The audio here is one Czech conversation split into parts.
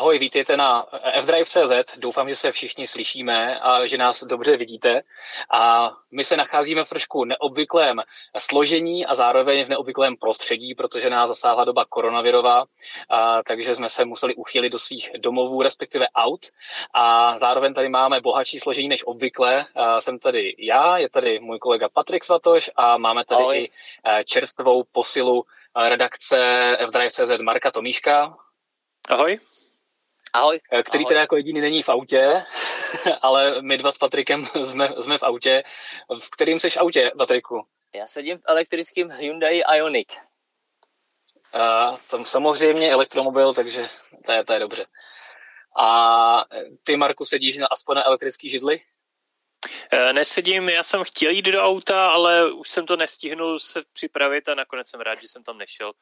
ahoj, vítejte na fdrive.cz. Doufám, že se všichni slyšíme a že nás dobře vidíte. A my se nacházíme v trošku neobvyklém složení a zároveň v neobvyklém prostředí, protože nás zasáhla doba koronavirová, a, takže jsme se museli uchylit do svých domovů, respektive aut. A zároveň tady máme bohatší složení než obvykle. A jsem tady já, je tady můj kolega Patrik Svatoš a máme tady ahoj. i čerstvou posilu redakce fdrive.cz Marka Tomíška. Ahoj. Ahoj. Eh, který Ahoj. teda jako jediný není v autě, ale my dva s Patrikem jsme, jsme v autě. V kterým jsi v autě, Patriku? Já sedím v elektrickém Hyundai Ioniq. Uh, tam samozřejmě elektromobil, takže to je, to je dobře. A ty, Marku, sedíš na, aspoň na elektrický židli? Eh, nesedím, já jsem chtěl jít do auta, ale už jsem to nestihnul se připravit a nakonec jsem rád, že jsem tam nešel.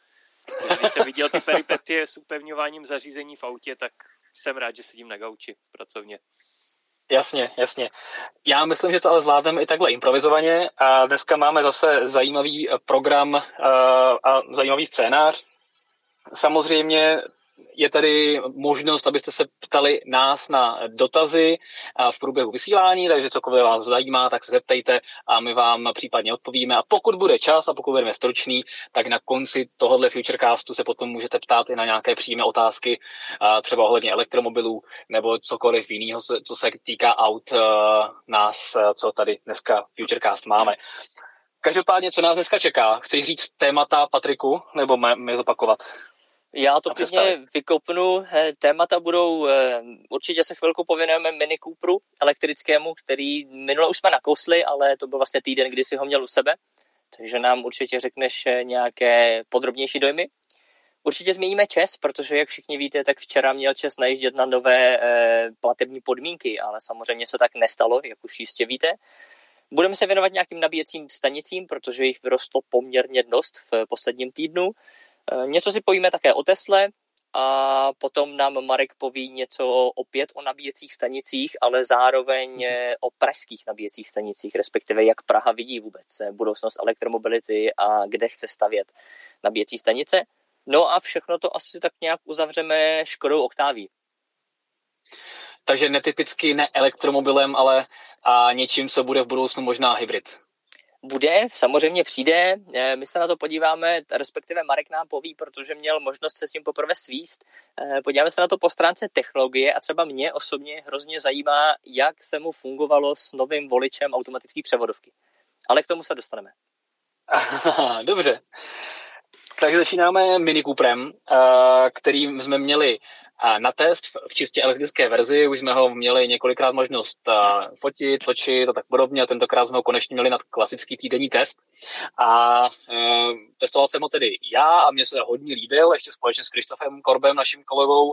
Protože když jsem viděl ty peripetie s upevňováním zařízení v autě, tak jsem rád, že sedím na gauči v pracovně. Jasně, jasně. Já myslím, že to ale zvládneme i takhle improvizovaně a dneska máme zase zajímavý program a zajímavý scénář. Samozřejmě je tady možnost, abyste se ptali nás na dotazy v průběhu vysílání, takže cokoliv vás zajímá, tak se zeptejte a my vám případně odpovíme. A pokud bude čas a pokud budeme stručný, tak na konci tohohle Futurecastu se potom můžete ptát i na nějaké přímé otázky, třeba ohledně elektromobilů nebo cokoliv jiného, co se týká aut nás, co tady dneska Futurecast máme. Každopádně, co nás dneska čeká? Chceš říct témata, Patriku, nebo mě zopakovat? Já to klidně vykopnu. Eh, témata budou, eh, určitě se chvilku pověnujeme Mini Cooperu elektrickému, který minule už jsme nakousli, ale to byl vlastně týden, kdy si ho měl u sebe. Takže nám určitě řekneš eh, nějaké podrobnější dojmy. Určitě zmíníme ČES, protože jak všichni víte, tak včera měl ČES najíždět na nové platební podmínky, ale samozřejmě se tak nestalo, jak už jistě víte. Budeme se věnovat nějakým nabíjecím stanicím, protože jich vyrostlo poměrně dost v posledním týdnu. Eh, něco si povíme také o Tesle a potom nám Marek poví něco opět o nabíjecích stanicích, ale zároveň mhm. eh, o pražských nabíjecích stanicích, respektive jak Praha vidí vůbec eh, budoucnost elektromobility a kde chce stavět nabíjecí stanice. No a všechno to asi tak nějak uzavřeme Škodou Oktáví. Takže netypicky ne elektromobilem, ale a něčím, co bude v budoucnu možná hybrid bude, samozřejmě přijde, eh, my se na to podíváme, respektive Marek nám poví, protože měl možnost se s tím poprvé svíst. Eh, podíváme se na to po stránce technologie a třeba mě osobně hrozně zajímá, jak se mu fungovalo s novým voličem automatické převodovky. Ale k tomu se dostaneme. Dobře. Takže začínáme Mini Cooperem, eh, který jsme měli na test v čistě elektrické verzi. Už jsme ho měli několikrát možnost fotit, točit a tak podobně a tentokrát jsme ho konečně měli na klasický týdenní test. A e, testoval jsem ho tedy já a mě se hodně líbil, ještě společně s Kristofem Korbem, naším kolegou.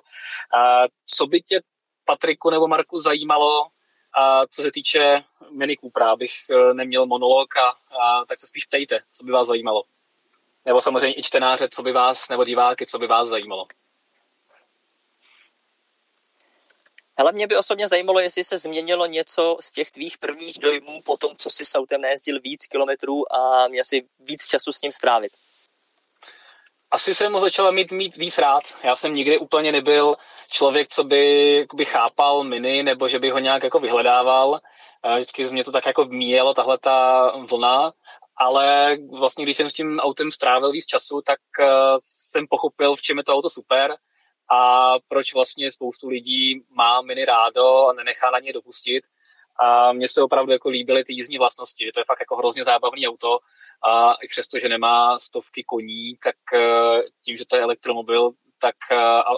A co by tě, Patriku nebo Marku, zajímalo, a co se týče Mini Coopera, abych e, neměl monolog, a, a tak se spíš ptejte, co by vás zajímalo. Nebo samozřejmě i čtenáře, co by vás, nebo diváky, co by vás zajímalo. Hele, mě by osobně zajímalo, jestli se změnilo něco z těch tvých prvních dojmů po tom, co si s autem nejezdil víc kilometrů a měl si víc času s ním strávit. Asi jsem ho začal mít, mít víc rád. Já jsem nikdy úplně nebyl člověk, co by, by chápal mini, nebo že by ho nějak jako vyhledával. Vždycky mě to tak jako míjelo, tahle ta vlna. Ale vlastně, když jsem s tím autem strávil víc času, tak uh, jsem pochopil, v čem je to auto super a proč vlastně spoustu lidí má mini rádo a nenechá na ně dopustit. A mně se opravdu jako líbily ty jízdní vlastnosti, že to je fakt jako hrozně zábavný auto a i přesto, že nemá stovky koní, tak eh, tím, že to je elektromobil, tak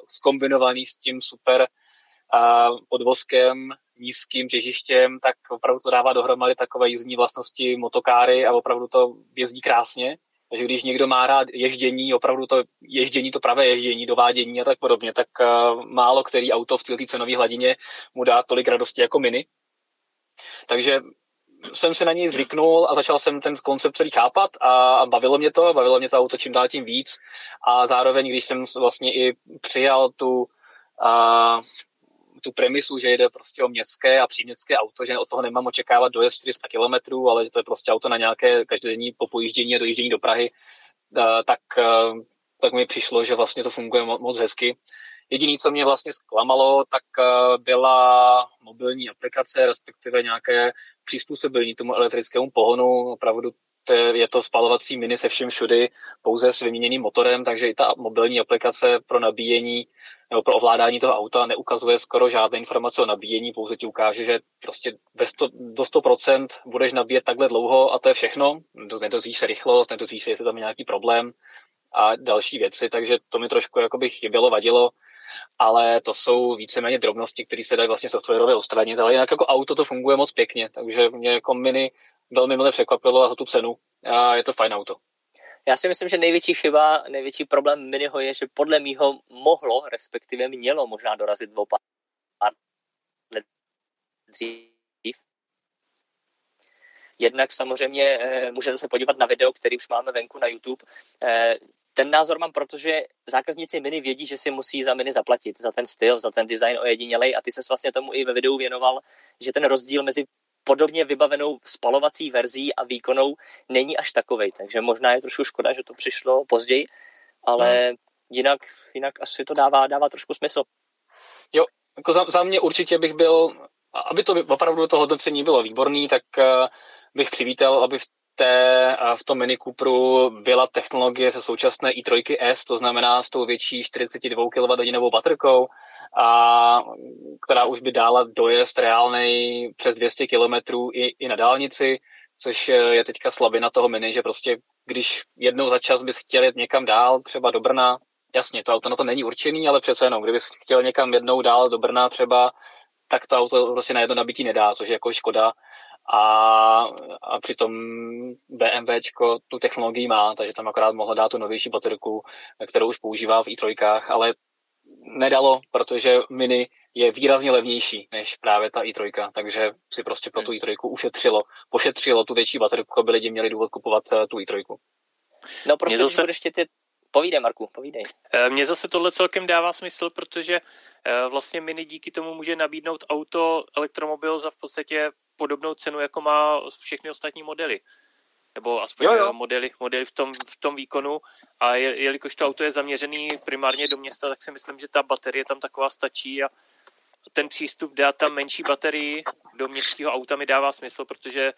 skombinovaný eh, s tím super eh, podvozkem, nízkým těžištěm, tak opravdu to dává dohromady takové jízdní vlastnosti motokáry a opravdu to jezdí krásně. Takže když někdo má rád ježdění, opravdu to ježdění, to pravé ježdění, dovádění a tak podobně, tak uh, málo který auto v této cenové hladině mu dá tolik radosti jako Mini. Takže jsem si na něj zvyknul a začal jsem ten koncept celý chápat a bavilo mě to, bavilo mě to auto čím dál tím víc a zároveň, když jsem vlastně i přijal tu, uh, tu premisu, že jde prostě o městské a příměstské auto, že od toho nemám očekávat dojezd 400 km, ale že to je prostě auto na nějaké každodenní popojíždění a dojíždění do Prahy, tak, tak mi přišlo, že vlastně to funguje moc hezky. Jediné, co mě vlastně zklamalo, tak byla mobilní aplikace, respektive nějaké přizpůsobení tomu elektrickému pohonu. Opravdu to je, je to spalovací mini se vším všudy, pouze s vyměněným motorem, takže i ta mobilní aplikace pro nabíjení nebo pro ovládání toho auta neukazuje skoro žádné informace o nabíjení, pouze ti ukáže, že prostě ve 100, do 100% budeš nabíjet takhle dlouho a to je všechno. Nedozvíš se rychlost, nedozvíš se, jestli tam je nějaký problém a další věci, takže to mi trošku jakoby chybělo, vadilo ale to jsou víceméně drobnosti, které se dají vlastně softwarově odstranit, ale jinak jako auto to funguje moc pěkně, takže mě jako mini velmi milé překvapilo a za tu cenu a je to fajn auto. Já si myslím, že největší chyba, největší problém Miniho je, že podle mýho mohlo, respektive mělo možná dorazit dvou pár let dřív. Jednak samozřejmě eh, můžete se podívat na video, který už máme venku na YouTube. Eh, ten názor mám, protože zákazníci mini vědí, že si musí za mini zaplatit, za ten styl, za ten design ojedinělej a ty se vlastně tomu i ve videu věnoval, že ten rozdíl mezi podobně vybavenou spalovací verzí a výkonou není až takovej, takže možná je trošku škoda, že to přišlo později, ale hmm. jinak, jinak asi to dává, dává trošku smysl. Jo, jako za, za mě určitě bych byl, aby to opravdu to hodnocení bylo výborný, tak uh, bych přivítal, aby v té, v tom Mini Cooperu byla technologie se současné i3 S, to znamená s tou větší 42 kWh baterkou, a která už by dala dojezd reálnej přes 200 km i, i na dálnici, což je teďka slabina toho Mini, že prostě když jednou za čas bys chtěl jet někam dál, třeba do Brna, jasně, to auto na to není určený, ale přece jenom, kdybys chtěl někam jednou dál do Brna třeba, tak to auto prostě na jedno nabití nedá, což je jako škoda. A, a přitom BMWčko tu technologii má, takže tam akorát mohlo dát tu novější baterku, kterou už používá v i3, ale nedalo, protože Mini je výrazně levnější než právě ta i3, takže si prostě pro tu i3 ušetřilo, pošetřilo tu větší baterku, aby lidi měli důvod kupovat eh, tu i3. No prostě zase... budeš ty Povídej, Marku, povídej. Eh, mně zase tohle celkem dává smysl, protože eh, vlastně Mini díky tomu může nabídnout auto, elektromobil za v podstatě podobnou cenu, jako má všechny ostatní modely. Nebo aspoň jo, jo. modely, modely v, tom, v tom výkonu. A je, jelikož to auto je zaměřený primárně do města, tak si myslím, že ta baterie tam taková stačí a ten přístup dát tam menší baterii do městského auta mi dává smysl, protože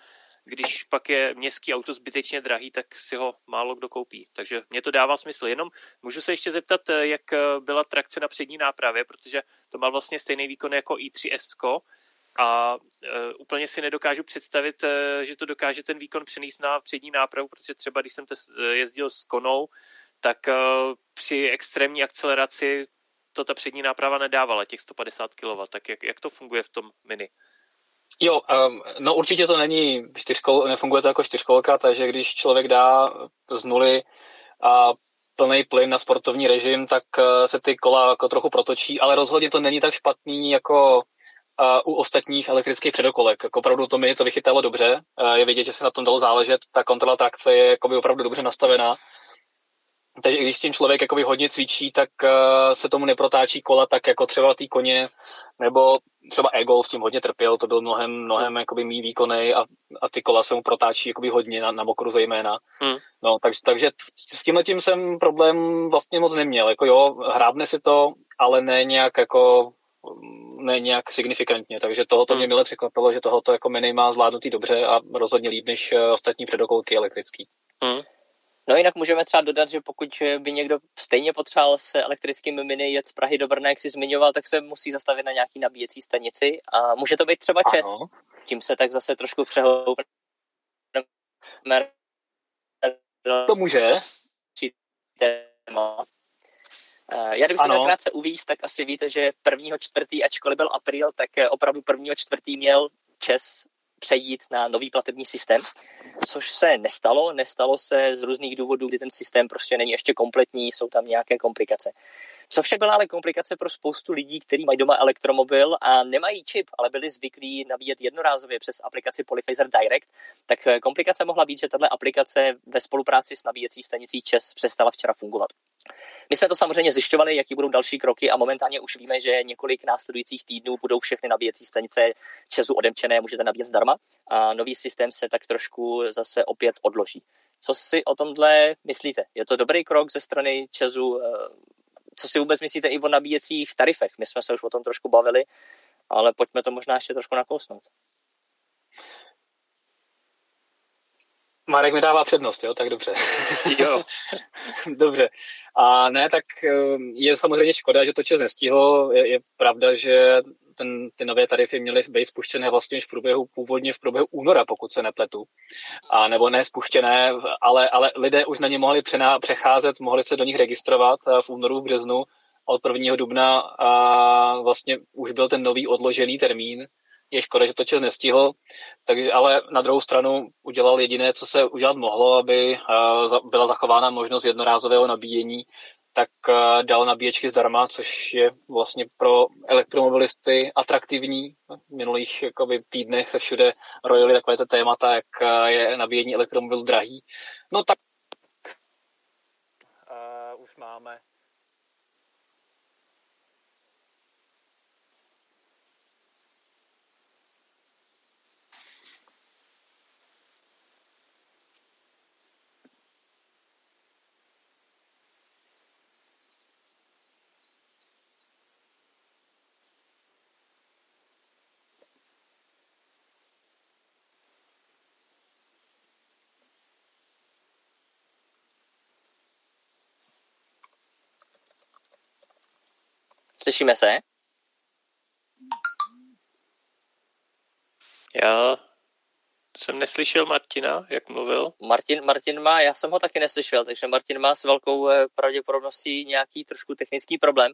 když pak je městský auto zbytečně drahý, tak si ho málo kdo koupí. Takže mě to dává smysl. Jenom můžu se ještě zeptat, jak byla trakce na přední nápravě, protože to má vlastně stejný výkon jako i3 S, a e, úplně si nedokážu představit, e, že to dokáže ten výkon přenést na přední nápravu, protože třeba když jsem te, e, jezdil s konou, tak e, při extrémní akceleraci to ta přední náprava nedávala, těch 150 kW. Tak jak, jak to funguje v tom Mini? Jo, um, no určitě to není čtyřkol, nefunguje to jako čtyřkolka, takže když člověk dá z nuly a plný plyn na sportovní režim, tak uh, se ty kola jako trochu protočí, ale rozhodně to není tak špatný jako u ostatních elektrických předokolek. Jako opravdu to mi to vychytalo dobře. Je vidět, že se na tom dalo záležet. Ta kontrola trakce je jakoby opravdu dobře nastavená. Takže když s tím člověk jakoby hodně cvičí, tak se tomu neprotáčí kola tak jako třeba ty koně, nebo třeba Ego s tím hodně trpěl, to byl mnohem, mnohem jakoby mý výkony a, a ty kola se mu protáčí jakoby hodně na, na mokru zejména. Hmm. No, takže, takže s tímhle tím jsem problém vlastně moc neměl. Jako jo, hrábne si to, ale ne nějak jako ne nějak signifikantně, takže tohoto mě hmm. milé překvapilo, že tohoto jako mini má zvládnutý dobře a rozhodně líp než eh, ostatní předokolky elektrický. Hmm. No jinak můžeme třeba dodat, že pokud by někdo stejně potřeboval se elektrickým mini jet z Prahy do Brna, jak si zmiňoval, tak se musí zastavit na nějaký nabíjecí stanici a může to být třeba Čes. Ano. Tím se tak zase trošku přehoupne. To může. Téma. Eh, já kdybych si krátce uvíz, tak asi víte, že prvního čtvrtý, ačkoliv byl apríl, tak eh, opravdu prvního čtvrtý měl Čes přejít na nový platební systém, což se nestalo. Nestalo se z různých důvodů, kdy ten systém prostě není ještě kompletní, jsou tam nějaké komplikace. Co však byla ale komplikace pro spoustu lidí, kteří mají doma elektromobil a nemají čip, ale byli zvyklí nabíjet jednorázově přes aplikaci Polyphaser Direct, tak eh, komplikace mohla být, že tato aplikace ve spolupráci s nabíjecí stanicí ČES přestala včera fungovat. My jsme to samozřejmě zjišťovali, jaký budou další kroky a momentálně už víme, že několik následujících týdnů budou všechny nabíjecí stanice Česu odemčené, můžete nabíjet zdarma a nový systém se tak trošku zase opět odloží. Co si o tomhle myslíte? Je to dobrý krok ze strany Česu? co si vůbec myslíte i o nabíjecích tarifech? My jsme se už o tom trošku bavili, ale pojďme to možná ještě trošku nakousnout. Marek mi dává přednost, jo, tak dobře. Jo. dobře. A ne, tak eh, je samozřejmě škoda, že to čas nestihl. Je, je pravda, že ten, ty nové tarify měly být spuštěné vlastně už v průběhu, původně v průběhu února, pokud se nepletu. A nebo ne spuštěné, ale, ale lidé už na ně mohli přená, přecházet, mohli se do nich registrovat eh, v únoru, v březnu. Od 1. dubna a vlastně už byl ten nový odložený termín, je škoda, že to čas nestihl, takže, ale na druhou stranu udělal jediné, co se udělat mohlo, aby uh, byla zachována možnost jednorázového nabíjení, tak uh, dal nabíječky zdarma, což je vlastně pro elektromobilisty atraktivní. V minulých jakoby, týdnech se všude rojily takové ty témata, jak uh, je nabíjení elektromobilů drahý. No tak uh, už máme Slyšíme se? Já jsem neslyšel Martina, jak mluvil. Martin, Martin má, já jsem ho taky neslyšel, takže Martin má s velkou eh, pravděpodobností nějaký trošku technický problém.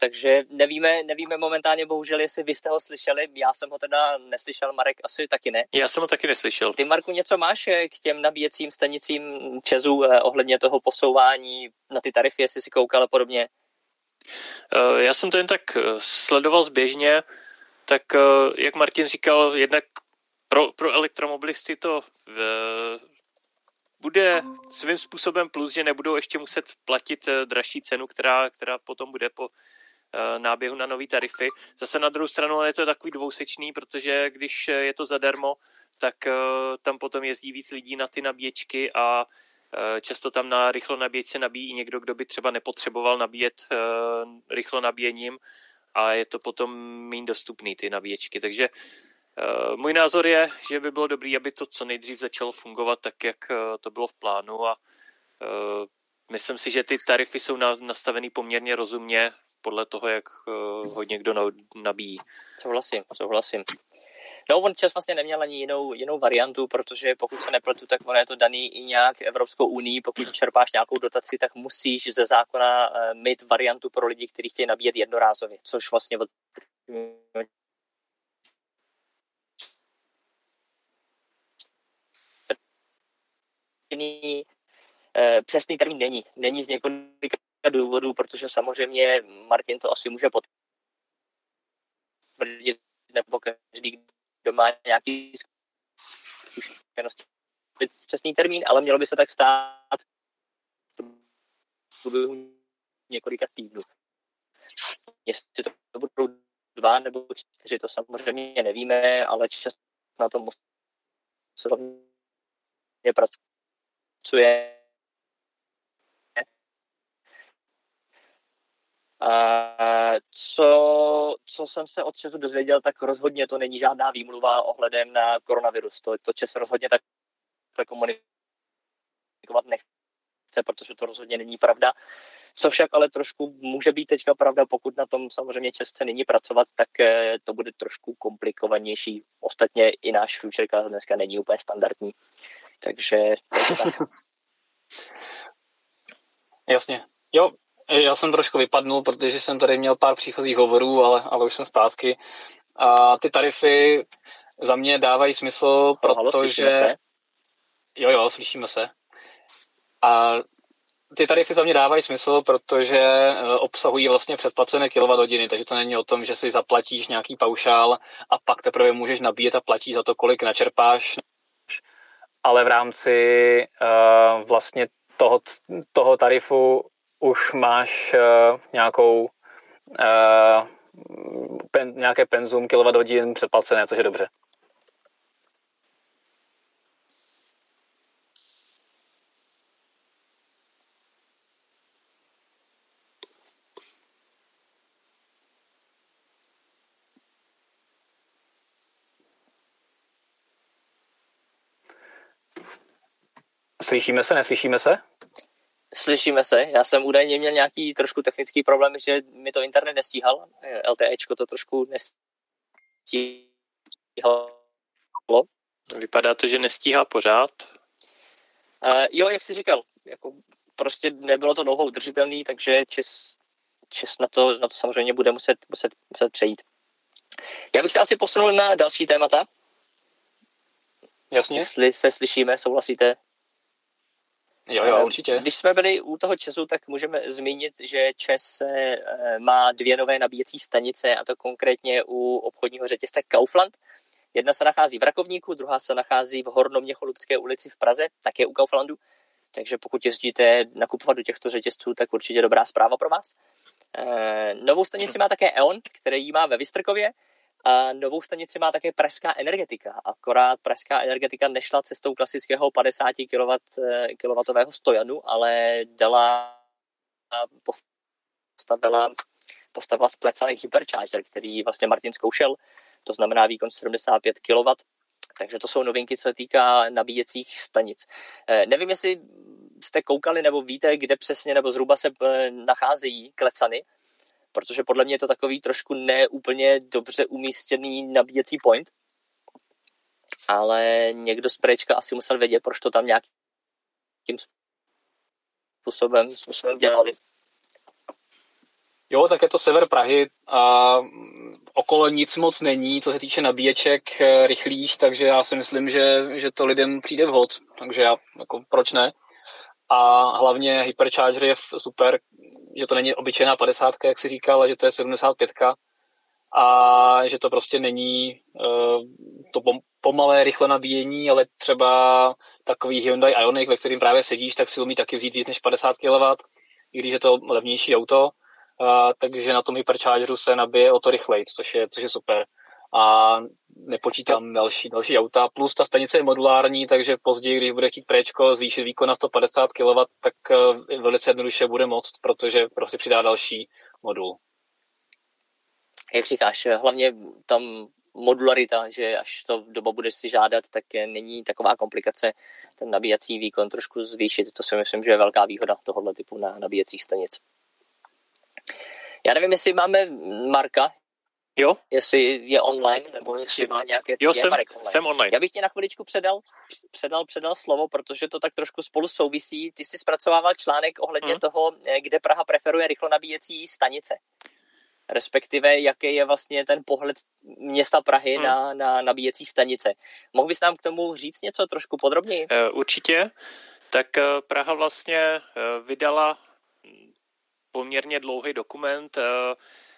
Takže nevíme, nevíme momentálně bohužel, jestli vy jste ho slyšeli. Já jsem ho teda neslyšel, Marek asi taky ne. Já jsem ho taky neslyšel. Ty, Marku, něco máš eh, k těm nabíjecím stanicím Česu eh, ohledně toho posouvání na ty tarify, jestli si koukal a podobně? Eh, já jsem to jen tak eh, sledoval zběžně, tak eh, jak Martin říkal, jednak pro, pro elektromobilisty to bude svým způsobem plus, že nebudou ještě muset platit dražší cenu, která, která potom bude po náběhu na nové tarify. Zase na druhou stranu je to takový dvousečný, protože když je to zadarmo, tak tam potom jezdí víc lidí na ty nabíječky a často tam na rychlo nabíječce nabíjí někdo, kdo by třeba nepotřeboval nabíjet eh, rychlo nabíjením a je to potom méně dostupný ty nabíječky. Takže eh, můj názor je, že by bylo dobré, aby to co nejdřív začalo fungovat tak, jak to bylo v plánu a myslím si, že ty tarify jsou nastavený poměrně rozumně podle toho, jak ho někdo nabíjí. Souhlasím, souhlasím. No, on čas vlastně neměl ani jinou, jinou variantu, protože pokud se nepletu, tak ono je to daný i nějak Evropskou unii. Pokud čerpáš nějakou dotaci, tak musíš ze zákona uh, mít variantu pro lidi, kteří chtějí nabíjet jednorázově, což vlastně od eh, přesný termín není. Není z několika důvodů, protože samozřejmě Martin to asi může potvrdit, nebo každý, kdo má nějaký zkušenosti. Přesný termín, ale mělo by se tak stát několika týdnů. Jestli to budou dva nebo čtyři, to samozřejmě nevíme, ale čas na tom se pracuje A co, co jsem se od Česu dozvěděl, tak rozhodně to není žádná výmluva ohledem na koronavirus. To, to Čes rozhodně tak komunikovat nechce, protože to rozhodně není pravda. Co však ale trošku může být teďka pravda, pokud na tom samozřejmě České není pracovat, tak eh, to bude trošku komplikovanější. Ostatně i náš futurecast dneska není úplně standardní. Takže... Jasně. Jo, já jsem trošku vypadnul, protože jsem tady měl pár příchozích hovorů, ale, ale už jsem zpátky. A ty tarify za mě dávají smysl, protože... Jo, jo, slyšíme se. A ty tarify za mě dávají smysl, protože e, obsahují vlastně předplacené kWh, takže to není o tom, že si zaplatíš nějaký paušál a pak teprve můžeš nabíjet a platíš za to, kolik načerpáš. Ale v rámci uh, vlastně toho, toho tarifu už máš eh, nějakou eh, pen, nějaké penzum kWh předplacené, což je dobře. Slyšíme se, neslyšíme se? Slyšíme se. Já jsem údajně měl nějaký trošku technický problém, že mi to internet nestíhal. LTEčko to trošku nestíhalo. Vypadá to, že nestíhá pořád. Uh, jo, jak jsi říkal, jako prostě nebylo to dlouho udržitelný, takže čes, čes na, to, na to samozřejmě bude muset, muset, muset přejít. Já bych se asi posunul na další témata. Jasně. Jestli se slyšíme, souhlasíte? Jo, jo, určitě. Když jsme byli u toho Česu, tak můžeme zmínit, že Čes eh, má dvě nové nabíjecí stanice, a to konkrétně u obchodního řetězce Kaufland. Jedna se nachází v Rakovníku, druhá se nachází v Hornoměcholubské ulici v Praze, také u Kauflandu. Takže pokud jezdíte nakupovat do těchto řetězců, tak určitě dobrá zpráva pro vás. E, novou stanici má také E.ON, který má ve Vystrkově. A novou stanici má také Pražská energetika. Akorát Pražská energetika nešla cestou klasického 50 kW stojanu, ale dala postavila, postavila vplecaný hypercharger, který vlastně Martin zkoušel, to znamená výkon 75 kW. Takže to jsou novinky, co se týká nabíjecích stanic. Eh, nevím, jestli jste koukali nebo víte, kde přesně nebo zhruba se eh, nacházejí klecany, protože podle mě je to takový trošku neúplně dobře umístěný nabíjecí point, ale někdo z Prečka asi musel vědět, proč to tam nějakým způsobem, způsobem dělali. Jo, tak je to sever Prahy a okolo nic moc není, co se týče nabíječek eh, rychlých, takže já si myslím, že, že to lidem přijde vhod, takže já, jako, proč ne? A hlavně Hypercharger je super, že to není obyčejná 50, jak si říkal, ale že to je 75 a že to prostě není uh, to pomalé, rychle nabíjení, ale třeba takový Hyundai Ioniq, ve kterým právě sedíš, tak si umí taky vzít víc než 50 kW, i když je to levnější auto, uh, takže na tom Hyperchargeru se nabije o to rychleji, což je, což je super. A nepočítám další, další auta. Plus ta stanice je modulární, takže později, když bude chtít préčko zvýšit výkon na 150 kW, tak eh, velice jednoduše bude moct, protože prostě přidá další modul. Jak říkáš, hlavně tam modularita, že až to doba budeš si žádat, tak není taková komplikace ten nabíjací výkon trošku zvýšit. To si myslím, že je velká výhoda tohohle typu na nabíjecích stanic. Já nevím, jestli máme Marka, Jo? Jestli je online, nebo jestli má nějaké... Jo, jsem, online. jsem online. Já bych ti na chviličku předal, předal, předal slovo, protože to tak trošku spolu souvisí. Ty jsi zpracovával článek ohledně mm. toho, eh, kde Praha preferuje rychlo nabíjecí stanice. Respektive, jaký je vlastně ten pohled města Prahy mm. na, na nabíjecí stanice. Mohl bys nám k tomu říct něco trošku podrobněji? Uh, určitě. Tak uh, Praha vlastně uh, vydala poměrně dlouhý dokument,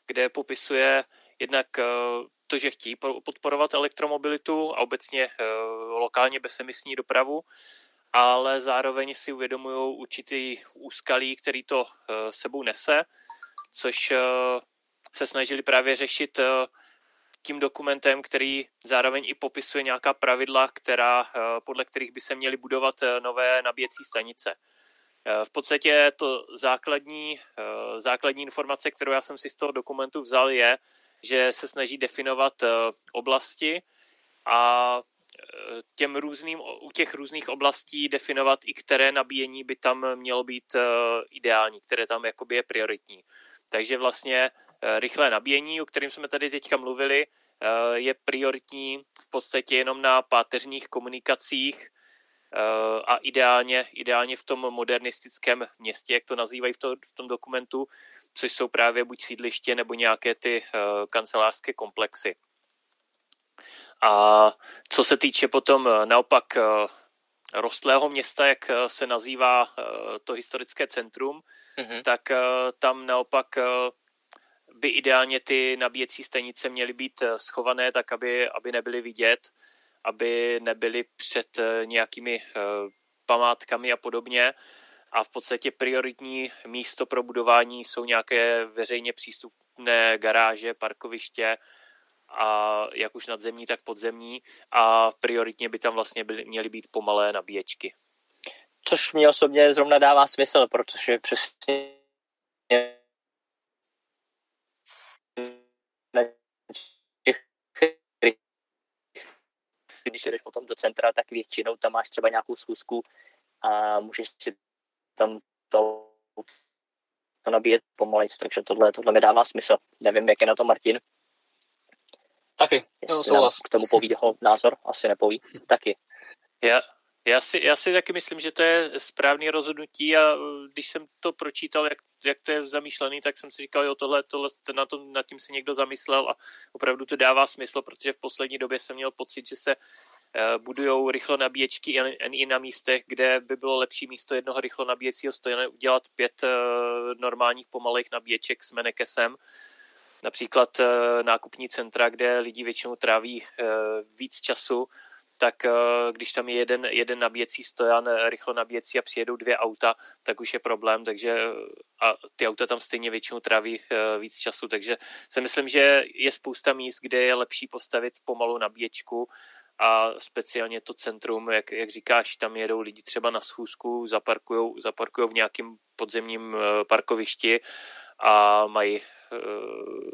kde popisuje jednak eh, to, že chtějí podporovat elektromobilitu a obecně eh, lokálně bezemisní dopravu, ale zároveň si uvědomují určitý úskalí, který to eh, sebou nese, což se snažili právě řešit tím dokumentem, který zároveň i popisuje nějaká pravidla, která, podle kterých by se měly budovat nové nabíjecí stanice. V podstatě to základní, základní informace, kterou já jsem si z toho dokumentu vzal, je, že se snaží definovat eh, oblasti a eh, těm různým, u těch různých oblastí definovat i které nabíjení by tam mělo být eh, ideální, které tam jakoby je prioritní. Takže vlastně rychlé nabíjení, o kterém jsme tady teďka mluvili, je prioritní v podstatě jenom na páteřních komunikacích a ideálně, ideálně v tom modernistickém městě, jak to nazývají v, to, v tom dokumentu, což jsou právě buď sídliště nebo nějaké ty uh, kancelářské komplexy. A co se týče potom uh, naopak rostlého města, jak se nazývá to historické centrum, mm-hmm. tak tam naopak by ideálně ty nabíjecí stanice měly být schované tak, aby, aby nebyly vidět, aby nebyly před nějakými památkami a podobně a v podstatě prioritní místo pro budování jsou nějaké veřejně přístupné garáže, parkoviště, a jak už nadzemní, tak podzemní a prioritně by tam vlastně byly, měly být pomalé nabíječky. Což mě osobně zrovna dává smysl, protože přesně když jdeš potom do centra, tak většinou tam máš třeba nějakou schůzku a můžeš si tam to, to nabíjet pomalej, takže tohle, tohle mi dává smysl. Nevím, jak je na to Martin. Taky, no, souhlas. K tomu poví jeho názor, asi nepoví. Taky. Já, já si, já si taky myslím, že to je správný rozhodnutí a uh, když jsem to pročítal, jak, jak to je zamýšlený, tak jsem si říkal, jo, tohle, tohle na to, nad tím si někdo zamyslel a opravdu to dává smysl, protože v poslední době jsem měl pocit, že se uh, budují rychlo nabíječky i, na místech, kde by bylo lepší místo jednoho rychlo nabíjecího stojana udělat pět uh, normálních pomalých nabíječek s menekesem, například nákupní centra, kde lidi většinou tráví víc času, tak eh, když tam je jeden, jeden nabíjecí stojan, eh, rychlo nabíjecí a přijedou dvě auta, tak už je problém, takže eh, a ty auta tam stejně většinou tráví víc času, takže si myslím, že je spousta míst, kde je lepší postavit pomalu nabíječku a speciálně to centrum, jak, jak říkáš, tam jedou lidi třeba na schůzku, zaparkujou, zaparkujou v nějakém podzemním parkovišti a mají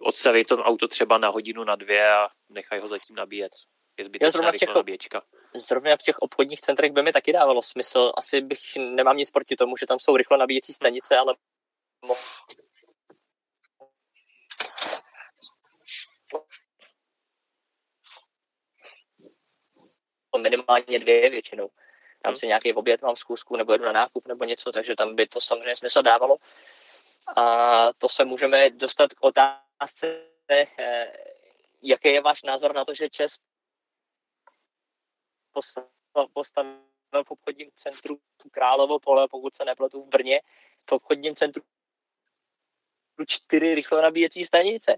odstavit to auto třeba na hodinu, na dvě a nechají ho zatím nabíjet je zbytečná těch, nabíječka. Zrovna v těch obchodních centrech by mi taky dávalo smysl. Asi bych nemám nic proti tomu, že tam jsou rychle nabíjecí stanice, ale minimálně dvě většinou. Tam si nějaký oběd mám zkusku, nebo jedu na nákup, nebo něco, takže tam by to samozřejmě smysl dávalo. A to se můžeme dostat k otázce, eh, jaký je váš názor na to, že Čes postavil v obchodním centru Královo pole, pokud se nepletu v Brně, v obchodním centru čtyři rychle nabíjecí stanice.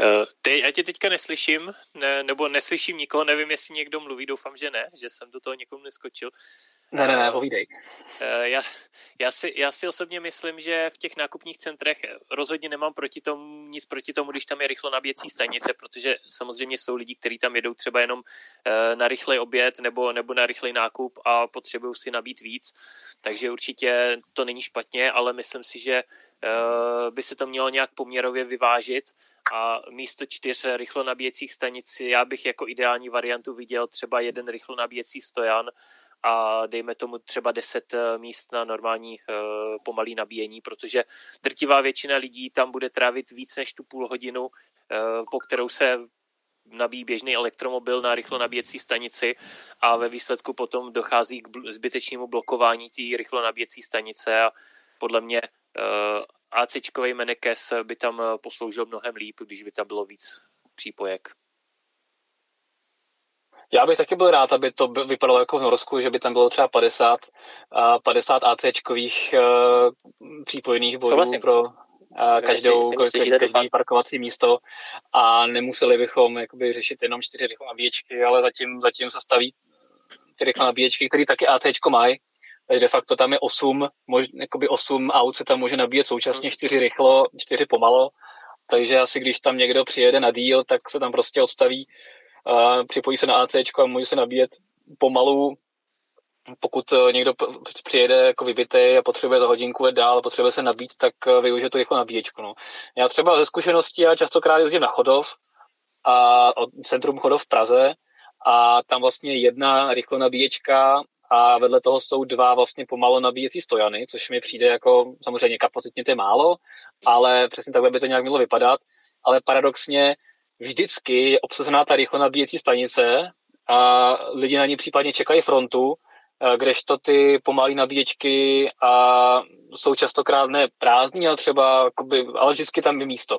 Eh, ty, já tě teďka neslyším, ne, nebo neslyším nikoho, nevím, jestli někdo mluví, doufám, že ne, že jsem do toho někomu neskočil. Ne, ne, ne, povídej. Eh, já, já, si, já si osobně myslím, že v těch nákupních centrech rozhodně nemám proti tomu, nic proti tomu, když tam je rychlo nabíjecí stanice, protože samozřejmě jsou lidi, kteří tam jedou třeba jenom eh, na rychlej oběd nebo, nebo na rychlej nákup a potřebují si nabít víc. Takže určitě to není špatně, ale myslím si, že eh, by se to mělo nějak poměrově vyvážit a místo čtyř rychlo nabíjecích stanic já bych jako ideální variantu viděl třeba jeden rychlo nabíjecí stojan a dejme tomu třeba 10 eh, míst na normální uh, pomalý nabíjení, protože drtivá většina lidí tam bude trávit víc než tu půl hodinu, uh, po kterou se nabíjí běžný elektromobil na rychlo nabíjecí stanici a ve výsledku potom dochází k zbytečnému blokování té rychlo nabíjecí stanice a podle mě ACčkový Menekes by tam posloužil mnohem líp, když by tam bylo víc přípojek. Já bych taky byl rád, aby to vypadalo jako v Norsku, že by tam bylo třeba 50, 50 ACčkových uh, přípojných bodů vlastně. pro uh, každou, si, si každý, každý parkovací místo a nemuseli bychom jakoby, řešit jenom čtyři rychlé nabíječky, ale zatím, zatím se staví ty rychlé nabíječky, které taky ACčko mají, takže de facto tam je 8, mož, jakoby 8 aut se tam může nabíjet současně, 4 hmm. rychlo, 4 pomalo, takže asi když tam někdo přijede na díl, tak se tam prostě odstaví připojí se na AC a může se nabíjet pomalu, pokud eh, někdo přijede jako vybitý a potřebuje za hodinku jet dál, potřebuje se nabít, tak eh, využije to rychle nabíječku. No. Já třeba ze zkušeností, já častokrát jezdím na Chodov, a od centrum Chodov v Praze a tam vlastně jedna rychlo nabíječka a vedle toho jsou dva vlastně pomalo nabíjecí stojany, což mi přijde jako samozřejmě kapacitně to je málo, ale přesně takhle by to nějak mělo vypadat. Ale paradoxně vždycky je obsazená ta rychlo nabíjecí stanice a lidi na ní případně čekají frontu, kdežto ty pomalé nabíječky a jsou častokrát ne prázdný, ale třeba, jakoby, ale vždycky tam je místo.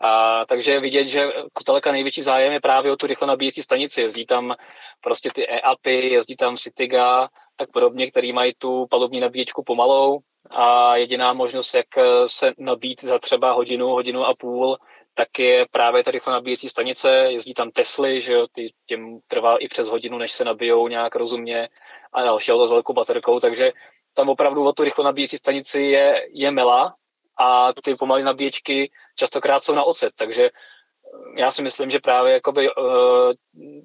A, takže je vidět, že zdaleka největší zájem je právě o tu rychlo nabíjecí stanici. Jezdí tam prostě ty EAPy, jezdí tam Cityga, tak podobně, který mají tu palubní nabíječku pomalou a jediná možnost, jak se nabít za třeba hodinu, hodinu a půl, tak je právě tady rychle nabíjecí stanice, jezdí tam Tesly, že jo, ty, těm trvá i přes hodinu, než se nabijou nějak rozumně. A další auto s velkou baterkou, takže tam opravdu o tu rychle nabíjecí stanici je, je mela a ty pomalé nabíječky častokrát jsou na ocet, takže eh, já si myslím, že právě jakoby uh,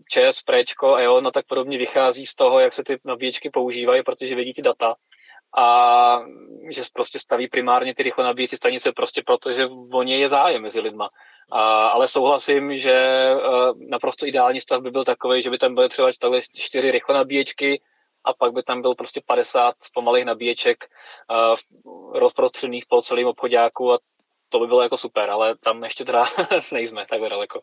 ČS, Prečko, EO, no tak podobně vychází z toho, jak se ty nabíječky používají, protože vidí ty data a že prostě staví primárně ty rychle nabíjecí stanice prostě proto, že o ně je zájem mezi lidma. A, ale souhlasím, že uh, naprosto ideální stav by byl takový, že by tam byly třeba čtyři rychle nabíječky a pak by tam byl prostě 50 pomalých nabíječek uh, rozprostřených po celém obchodáku a to by bylo jako super, ale tam ještě teda nejsme takhle daleko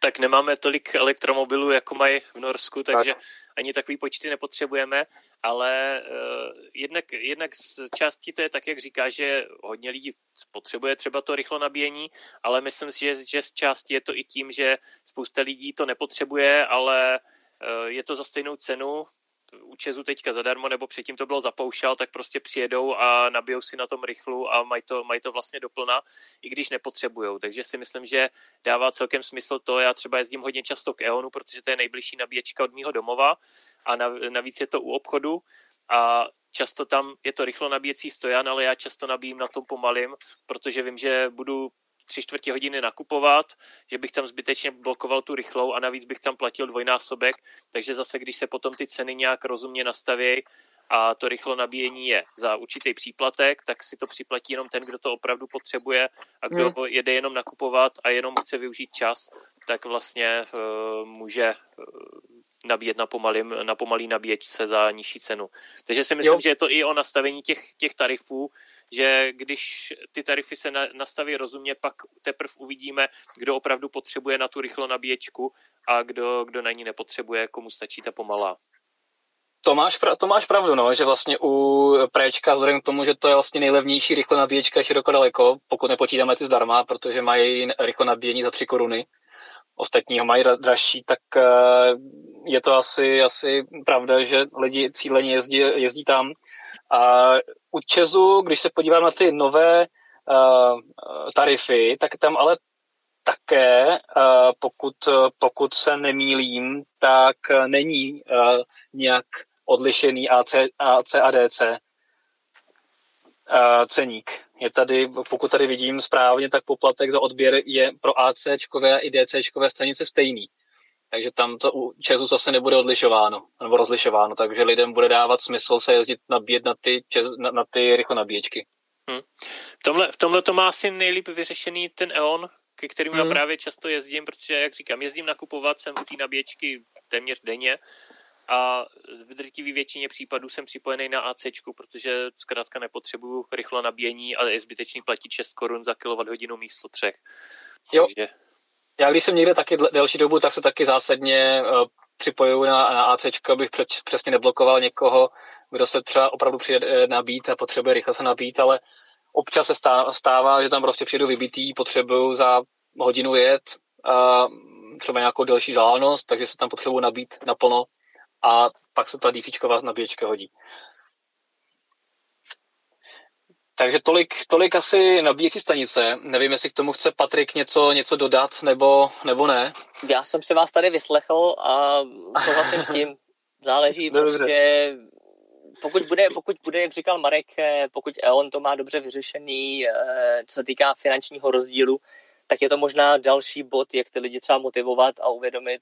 tak nemáme tolik elektromobilů, jako mají v Norsku, takže tak. ani takový počty nepotřebujeme, ale uh, jednak, jednak z části to je tak, jak říká, že hodně lidí potřebuje třeba to rychlo nabíjení, ale myslím si, že, že z části je to i tím, že spousta lidí to nepotřebuje, ale uh, je to za stejnou cenu, u Česu teďka zadarmo, nebo předtím to bylo zapoušel, tak prostě přijedou a nabijou si na tom rychlu a mají to, mají to vlastně doplna, i když nepotřebujou. Takže si myslím, že dává celkem smysl to. Já třeba jezdím hodně často k EONu, protože to je nejbližší nabíječka od mýho domova a navíc je to u obchodu a často tam je to rychlo nabíjecí stojan, ale já často nabíjím na tom pomalým, protože vím, že budu tři čtvrtě hodiny nakupovat, že bych tam zbytečně blokoval tu rychlou a navíc bych tam platil dvojnásobek, takže zase, když se potom ty ceny nějak rozumně nastaví a to rychlo nabíjení je za určitý příplatek, tak si to připlatí jenom ten, kdo to opravdu potřebuje a kdo hmm. jede jenom nakupovat a jenom chce využít čas, tak vlastně uh, může uh, nabíjet na, pomalým, na pomalý nabíječce za nižší cenu. Takže si myslím, jo. že je to i o nastavení těch, těch tarifů, že když ty tarify se na, nastaví rozumně, pak teprve uvidíme, kdo opravdu potřebuje na tu rychlo nabíječku a kdo, kdo na ní nepotřebuje, komu stačí ta pomalá. To máš, to máš pravdu, no, že vlastně u Préčka, vzhledem k tomu, že to je vlastně nejlevnější rychlo nabíječka široko daleko, pokud nepočítáme ty zdarma, protože mají rychlo nabíjení za 3 koruny, ostatní ho mají dražší, tak eh, je to asi, asi pravda, že lidi cíleně jezdí, jezdí tam. A u Česu, když se podívám na ty nové uh, tarify, tak tam ale také, uh, pokud, pokud se nemýlím, tak není uh, nějak odlišený AC, AC a DC uh, ceník. Je tady, pokud tady vidím správně, tak poplatek za odběr je pro AC i DC stanice stejný. Takže tam to u Česu zase nebude odlišováno, nebo rozlišováno, takže lidem bude dávat smysl se jezdit nabíjet na ty, čes, na, na ty rychlo nabíječky. Hmm. V, tomhle, v tomhle to má asi nejlíp vyřešený ten EON, ke kterým hmm. já právě často jezdím, protože, jak říkám, jezdím nakupovat, jsem u té nabíječky téměř denně a v drtivé většině případů jsem připojený na AC, protože zkrátka nepotřebuju rychlo nabíjení a je zbytečný platit 6 korun za kWh místo třech. Jo. Takže já když jsem někde taky delší dobu, tak se taky zásadně uh, připojuju na, na AC, abych přesně neblokoval někoho, kdo se třeba opravdu přijde eh, nabít a potřebuje rychle se nabít, ale občas se stává, že tam prostě přijedu vybitý, potřebuju za hodinu jet, uh, třeba nějakou delší vzdálenost, takže se tam potřebuju nabít naplno a pak se ta DC nabíječka hodí. Takže tolik, tolik asi nabíjecí stanice. Nevím, jestli k tomu chce Patrik něco, něco dodat nebo, nebo ne. Já jsem si vás tady vyslechl a souhlasím s tím. Záleží Dobře. prostě, pokud bude, pokud bude, jak říkal Marek, eh, pokud on to má dobře vyřešený, eh, co se týká finančního rozdílu, tak je to možná další bod, jak ty lidi třeba motivovat a uvědomit,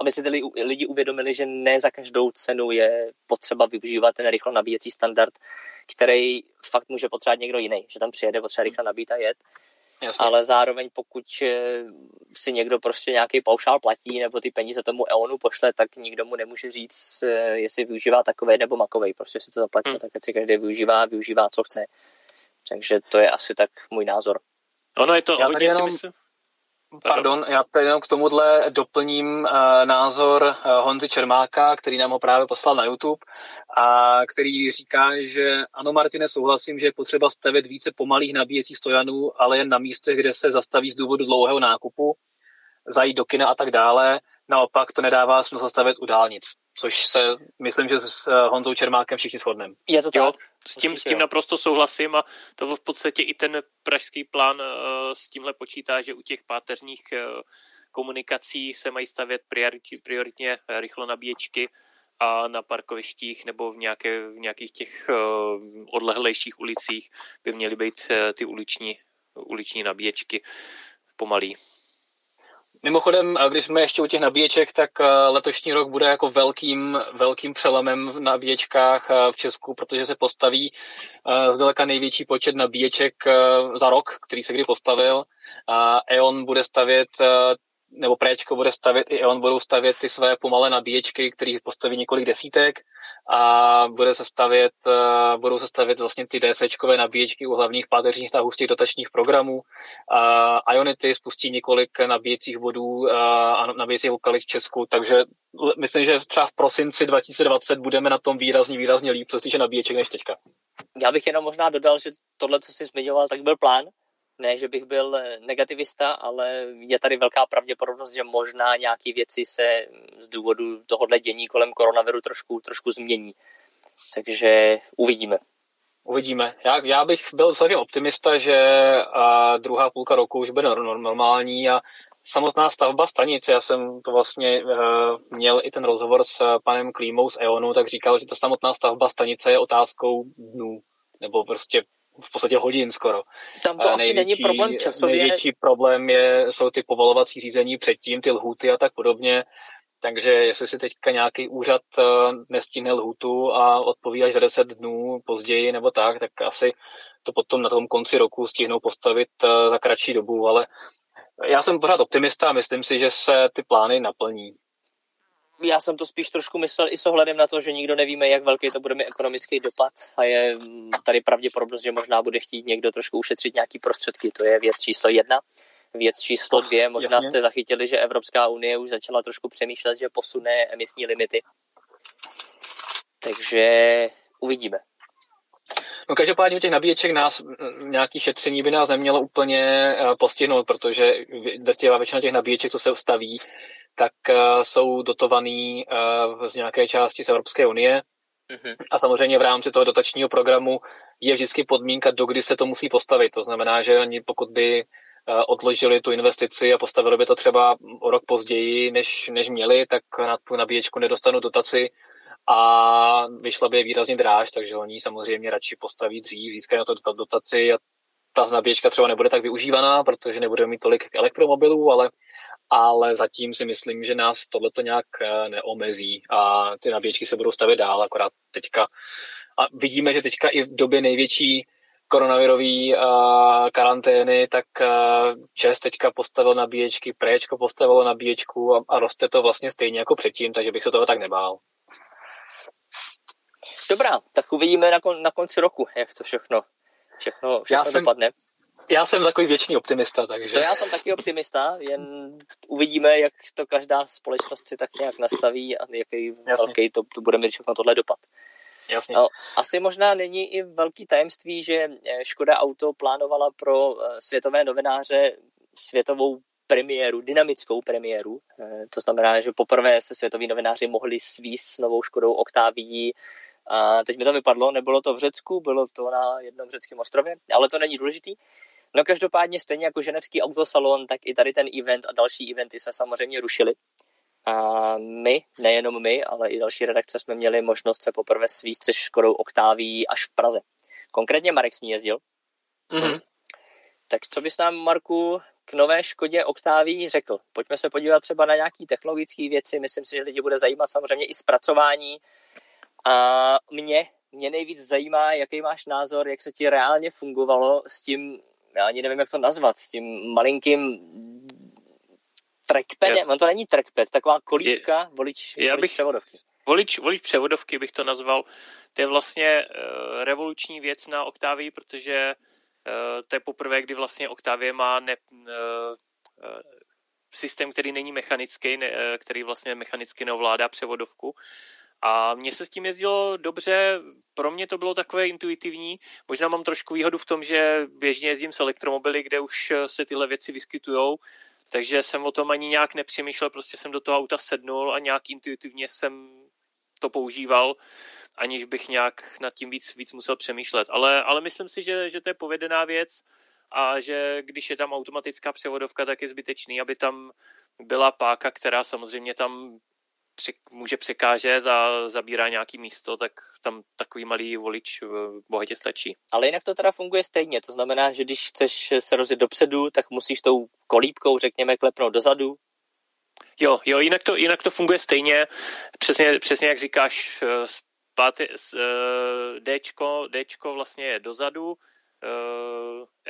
aby si ty lidi uvědomili, že ne za každou cenu je potřeba využívat ten rychlo nabíjecí standard, který fakt může potřebovat někdo jiný, že tam přijede, potřeba rychle nabít a jet. Jasně. Ale zároveň pokud eh, si někdo prostě nějaký paušál platí nebo ty peníze tomu EONu pošle, tak nikdo mu nemůže říct, eh, jestli využívá takový nebo makový. Prostě si to zaplatí, hmm. tak si každý využívá, využívá, co chce. Takže to je asi tak můj názor. Ono je to Já hodně jenom... si myslím, Pardon, já tady jenom k tomuhle doplním uh, názor uh, Honzy Čermáka, který nám ho právě poslal na YouTube a který říká, že ano, Martine, souhlasím, že je potřeba stavět více pomalých nabíjecích stojanů, ale jen na místech, kde se zastaví z důvodu dlouhého nákupu, zajít do kina a tak dále. Naopak to nedává smysl stavět u dálnic, což se myslím, že s eh, Honzou Čermákem všichni shodneme. Je to tak? Jo, s tím, s tím naprosto souhlasím a to v podstatě i ten pražský plán uh, s tímhle počítá, že u těch páteřních uh, komunikací se mají stavět prioritně, prioritně rychlo nabíječky a na parkovištích nebo v, nějaké, v nějakých těch uh, odlehlejších ulicích by měly být uh, ty uliční, uliční nabíječky pomalý. Mimochodem, když jsme ještě u těch nabíječek, tak letošní rok bude jako velkým, velkým přelomem v nabíječkách v Česku, protože se postaví zdaleka největší počet nabíječek za rok, který se kdy postavil. E.ON bude stavět nebo Préčko bude stavět, i on budou stavět ty své pomalé nabíječky, které postaví několik desítek a bude se stavět, eh, budou se stavět vlastně ty DCčkové nabíječky u hlavních páteřních tahů z těch dotačních programů. A Ionity spustí několik nabíjecích bodů eh, a nabíjecích lokalit v Česku, takže myslím, že třeba v prosinci 2020 budeme na tom výrazně, výrazně líp, co se týče nabíječek, než teďka. Já bych jenom možná dodal, že tohle, co jsi zmiňoval, tak byl plán, ne, že bych byl negativista, ale je tady velká pravděpodobnost, že možná nějaké věci se z důvodu tohohle dění kolem koronaviru trošku, trošku změní. Takže uvidíme. Uvidíme. Já, já bych byl celkem optimista, že a druhá půlka roku už bude normální a samotná stavba stanice, já jsem to vlastně uh, měl i ten rozhovor s panem Klímou z EONu, tak říkal, že ta samotná stavba stanice je otázkou dnů, nebo prostě v podstatě hodin skoro. Tam to největší, asi není problém časově. Největší problém je, jsou ty povolovací řízení předtím, ty lhuty a tak podobně. Takže jestli si teďka nějaký úřad eh, nestihne lhutu a odpoví až za 10 dnů později nebo tak, tak asi to potom na tom konci roku stihnou postavit eh, za kratší dobu, ale já jsem pořád optimista a myslím si, že se ty plány naplní já jsem to spíš trošku myslel i s ohledem na to, že nikdo nevíme, jak velký to bude mít ekonomický dopad a je tady pravděpodobnost, že možná bude chtít někdo trošku ušetřit nějaký prostředky. To je věc číslo jedna. Věc číslo dvě, možná Jasně. jste zachytili, že Evropská unie už začala trošku přemýšlet, že posune emisní limity. Takže uvidíme. No každopádně u těch nabíječek nás nějaký šetření by nás nemělo úplně eh, postihnout, protože drtivá většina těch nabíječek, co se staví, tak uh, jsou dotovaný uh, z nějaké části z Evropské unie. Mm-hmm. A samozřejmě v rámci toho dotačního programu je vždycky podmínka, do kdy se to musí postavit. To znamená, že oni pokud by uh, odložili tu investici a postavili by to třeba o rok později, než, než měli, tak na tu nabíječku nedostanou dotaci a vyšla by je výrazně dráž, takže oni samozřejmě radši postaví dřív, získají na to dotaci a ta nabíječka třeba nebude tak využívaná, protože nebude mít tolik elektromobilů, ale ale zatím si myslím, že nás tohle to nějak eh, neomezí a ty nabíječky se budou stavět dál, akorát teďka. A vidíme, že teďka i v době největší koronavirové uh, karantény, tak uh, Čes teďka postavil nabíječky, Préčko postavilo nabíječku a, a roste to vlastně stejně jako předtím, takže bych se toho tak nebál. Dobrá, tak uvidíme na, kon, na konci roku, jak to všechno, všechno, všechno já dopadne. Jsem, já jsem takový věčný optimista, takže... To já jsem taky optimista, jen uvidíme, jak to každá společnost si tak nějak nastaví a jaký Jasně. velký to, to bude mít všechno tohle dopad. Jasně. No, asi možná není i velký tajemství, že eh, Škoda Auto plánovala pro eh, světové novináře světovou premiéru, dynamickou premiéru. Eh, to znamená, že poprvé se světoví novináři mohli svíst s novou Škodou Octavií a teď mi to vypadlo, nebylo to v Řecku, bylo to na jednom řeckém ostrově, ale to není důležitý. No každopádně stejně jako ženevský autosalon, tak i tady ten event a další eventy se samozřejmě rušily. A my, nejenom my, ale i další redakce jsme měli možnost se poprvé svíst se Škodou Oktáví až v Praze. Konkrétně Marek s ní jezdil. Mm-hmm. Tak co bys nám, Marku, k nové Škodě Oktáví řekl? Pojďme se podívat třeba na nějaké technologické věci. Myslím si, že lidi bude zajímat samozřejmě i zpracování. A mě, mě nejvíc zajímá, jaký máš názor, jak se ti reálně fungovalo s tím já ani nevím, jak to nazvat, s tím malinkým trackpadem, on to není trackpad, taková kolíbka, je, volič, já volič bych, převodovky. Volič, volič převodovky bych to nazval. To je vlastně uh, revoluční věc na Octavii, protože uh, to je poprvé, kdy vlastně Octavie má ne, uh, uh, systém, který není mechanický, ne, uh, který vlastně mechanicky neovládá převodovku. A mně se s tím jezdilo dobře, pro mě to bylo takové intuitivní. Možná mám trošku výhodu v tom, že běžně jezdím s elektromobily, kde už se tyhle věci vyskytují, takže jsem o tom ani nějak nepřemýšlel, prostě jsem do toho auta sednul a nějak intuitivně jsem to používal, aniž bych nějak nad tím víc, víc musel přemýšlet. Ale, ale myslím si, že, že to je povedená věc a že když je tam automatická převodovka, tak je zbytečný, aby tam byla páka, která samozřejmě tam může překážet a zabírá nějaký místo, tak tam takový malý volič eh, bohatě stačí. Ale jinak to teda funguje stejně, to znamená, že když chceš se rozjet dopředu, tak musíš tou kolíbkou, řekněme, klepnout dozadu, Jo, jo, jinak to, jinak to funguje stejně, přesně, přesně jak říkáš, zpáty, Dčko, Dčko vlastně je dozadu,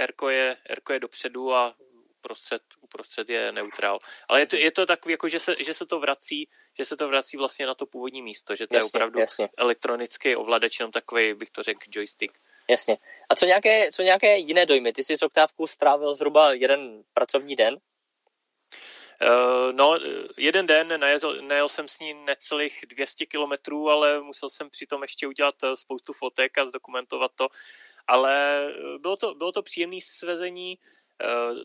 Rko je, Rko je dopředu a uprostřed, uprostřed je neutrál. Ale je to, je to takový, jako, že, se, že se to vrací, že se to vrací vlastně na to původní místo, že to jasně, je opravdu jasně. elektronický ovladač, jenom takový, bych to řekl, joystick. Jasně. A co nějaké, co nějaké jiné dojmy? Ty jsi s Oktávkou strávil zhruba jeden pracovní den? Uh, no, jeden den najel, najel jsem s ní necelých 200 kilometrů, ale musel jsem přitom ještě udělat eh, spoustu fotek a zdokumentovat to. Ale eh, bylo to, bylo to příjemné svezení. Uh,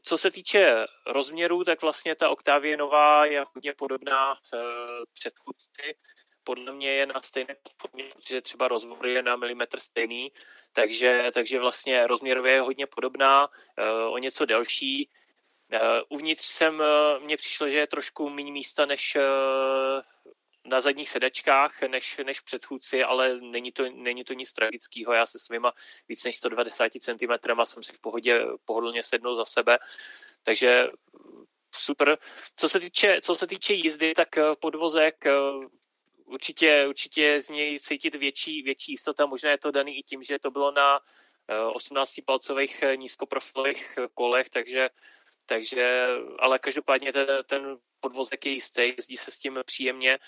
co se týče rozměrů, tak vlastně ta Octavia nová je hodně podobná uh, předchůdci podle mě je na stejné platformě, protože třeba rozvor je na milimetr stejný, takže, takže vlastně rozměrově je hodně podobná, o něco delší. Uvnitř jsem, mně přišlo, že je trošku méně místa než na zadních sedačkách než, než předchůdci, ale není to, není to nic tragického. Já se svýma víc než 120 cm jsem si v pohodě pohodlně sednul za sebe, takže super. Co se týče, co se týče jízdy, tak podvozek určitě, určitě z něj cítit větší, větší jistota. Možná je to daný i tím, že to bylo na 18-palcových eh, nízkoprofilových kolech, takže, takže ale každopádně ten, ten podvozek je jistý, jezdí se s tím příjemně.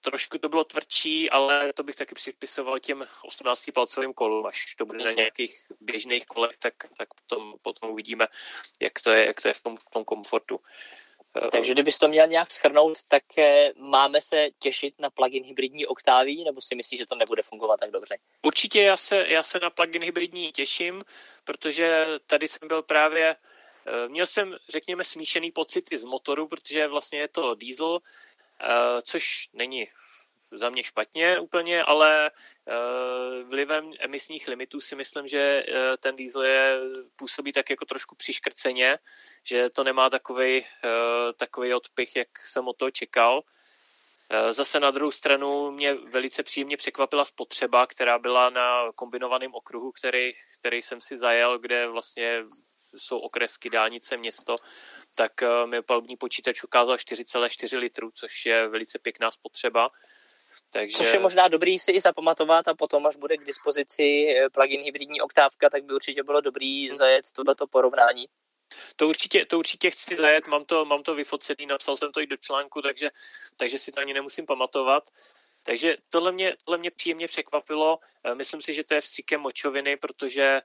Trošku to bylo tvrdší, ale to bych taky připisoval těm 18-palcovým kolům, až to bude na nějakých běžných kolech, tak, tak potom, potom uvidíme, jak to je, jak to je v tom, v tom komfortu. Takže kdybys to měl nějak schrnout, tak eh, máme se těšit na plugin hybridní oktáví, nebo si myslíš, že to nebude fungovat tak dobře? Určitě já se, já se na plugin hybridní těším, protože tady jsem byl právě, eh, měl jsem, řekněme, smíšený pocity z motoru, protože vlastně je to diesel, eh, což není za mě špatně úplně, ale uh, vlivem emisních limitů si myslím, že ten diesel je, působí tak jako trošku přiškrceně, že to nemá takový takový odpich, jak jsem o to čekal. Zase na druhou stranu mě velice příjemně překvapila spotřeba, která byla na kombinovaném okruhu, který, který jsem si zajel, kde vlastně jsou okresky, dálnice, město, tak mi palubní počítač ukázal 4,4 litrů, což je velice pěkná spotřeba. Takže... Což je možná dobrý si i zapamatovat a potom, až bude k dispozici eh, plugin hybridní oktávka, tak by určitě bylo dobrý hmm. zajet tohleto porovnání. To určitě, to určitě chci zajet, mám to, mám to vyfocený, napsal jsem to i do článku, takže, takže si to ani nemusím pamatovat. Takže tohle mě, tohle mě příjemně překvapilo. Eh, myslím si, že to je vstříkem močoviny, protože eh,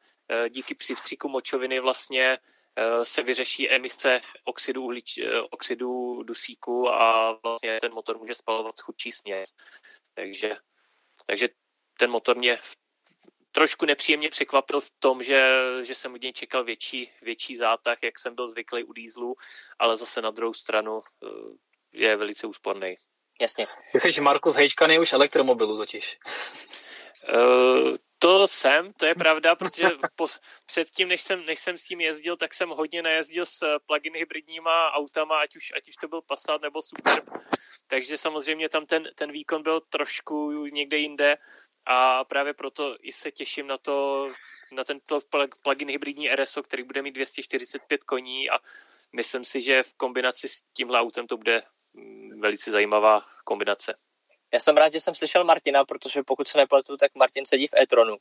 díky přivstříku močoviny vlastně Eh, se vyřeší emise oxidu, uhlič, eh, oxidu dusíku a vlastně ten motor může spalovat chudší směs. Takže, takže ten motor mě trošku nepříjemně překvapil v tom, že, že jsem od něj čekal větší, větší zátah, jak jsem byl zvyklý u dýzlu, ale zase na druhou stranu eh, je velice úsporný. Jasně. Ty jsi Markus Hejčkaný už elektromobilu totiž. Uh, to jsem, to je pravda, protože po, předtím, než jsem, než jsem s tím jezdil, tak jsem hodně najezdil s eh, plug-in hybridníma autama, ať už, ať už to byl Passat nebo Superb. Takže samozřejmě tam ten, ten výkon byl trošku někde jinde a právě proto i se těším na to, na tento plug-in hybridní RSO, který bude mít 245 koní a myslím si, že v kombinaci s tímhle autem to bude mm, velice zajímavá kombinace. Já jsem rád, že jsem slyšel Martina, protože pokud se nepletu, tak Martin sedí v e-tronu.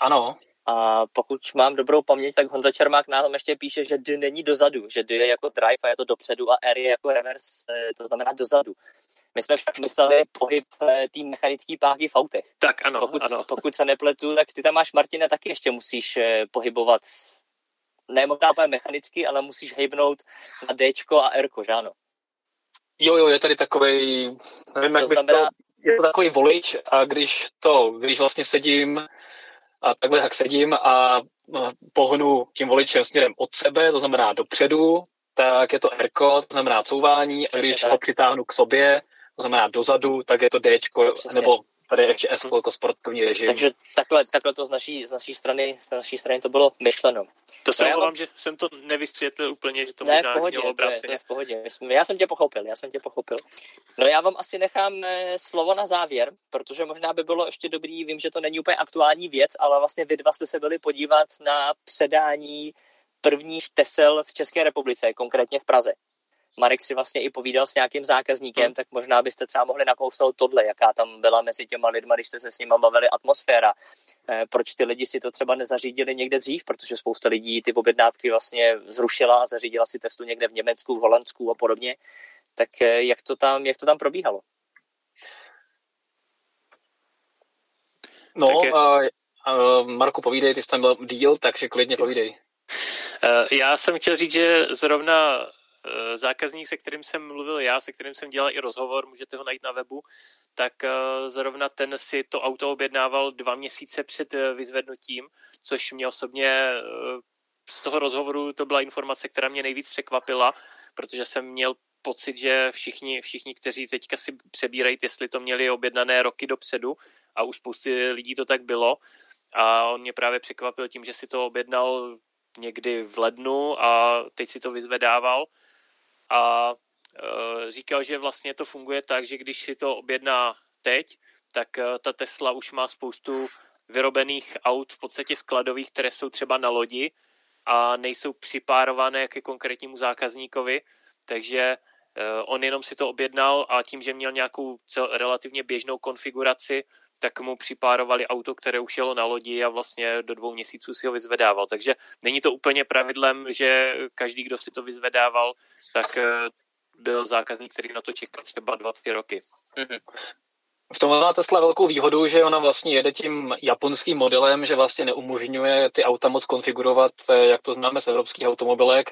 Ano. A pokud mám dobrou paměť, tak Honza Čermák nám ještě píše, že D není dozadu, že D je jako drive a je to dopředu a R je jako reverse, eh, to znamená dozadu. My jsme však mysleli pohyb eh, té mechanické páky v autech. Tak ano, pokud, ano. Pokud se nepletu, tak ty tam máš, Martina, taky ještě musíš eh, pohybovat ne možná mechanicky, ale musíš hejbnout na D a R, že ano? Jo, jo, je tady takový, nevím, jak to bych znamená... to, je to takový volič a když to, když vlastně sedím a takhle jak sedím a no, pohnu tím voličem směrem od sebe, to znamená dopředu, tak je to R, to znamená couvání a když tak. ho přitáhnu k sobě, to znamená dozadu, tak je to D, nebo tady ještě S jako sportovní režim. Takže takhle, takhle to z naší, z naší strany, z naší strany to bylo myšleno. To se omlouvám, že jsem to nevysvětlil úplně, že to ne, možná v pohodě. To je, to je v pohodě. Já jsem tě pochopil, já jsem tě pochopil. No já vám asi nechám eh, slovo na závěr, protože možná by bylo ještě dobrý, vím, že to není úplně aktuální věc, ale vlastně vy dva jste se byli podívat na předání prvních Tesel v České republice, konkrétně v Praze. Marek si vlastně i povídal s nějakým zákazníkem, hmm. tak možná byste třeba mohli nakousnout tohle, jaká tam byla mezi těma lidma, když jste se s nimi bavili atmosféra. Eh, proč ty lidi si to třeba nezařídili někde dřív, protože spousta lidí ty objednávky vlastně zrušila a zařídila si testu někde v Německu, v Holandsku a podobně. Tak eh, jak to tam, jak to tam probíhalo? No, je... uh, uh, Marku, povídej, ty jsi tam byl díl, takže klidně povídej. Já jsem chtěl říct, že zrovna Eh, zákazník, se kterým jsem mluvil já, se kterým jsem dělal i rozhovor, můžete ho najít na webu, tak eh, zrovna ten si to auto objednával dva měsíce před eh, vyzvednutím, což mě osobně z toho rozhovoru to byla informace, která mě nejvíc překvapila, protože jsem měl pocit, že všichni, všichni, kteří teďka si přebírají Tesly, to měli objednané roky dopředu a u spousty lidí to tak bylo. A on mě právě překvapil tím, že si to objednal někdy v lednu a teď si to vyzvedával a e, říkal, že vlastně to funguje tak, že když si to objedná teď, tak e, ta Tesla už má spoustu vyrobených aut v podstatě skladových, které jsou třeba na lodi a nejsou připárované ke konkrétnímu zákazníkovi, takže e, on jenom si to objednal a tím, že měl nějakou relativně běžnou konfiguraci, tak mu připárovali auto, které už jelo na lodi a vlastně do dvou měsíců si ho vyzvedával. Takže není to úplně pravidlem, že každý, kdo si to vyzvedával, tak eh, byl zákazník, který na to čekal třeba dva, tři roky. Mm-hmm. V tom má Tesla velkou výhodu, že ona vlastně jede tím japonským modelem, že vlastně neumožňuje ty auta moc konfigurovat, eh, jak to známe z evropských automobilek.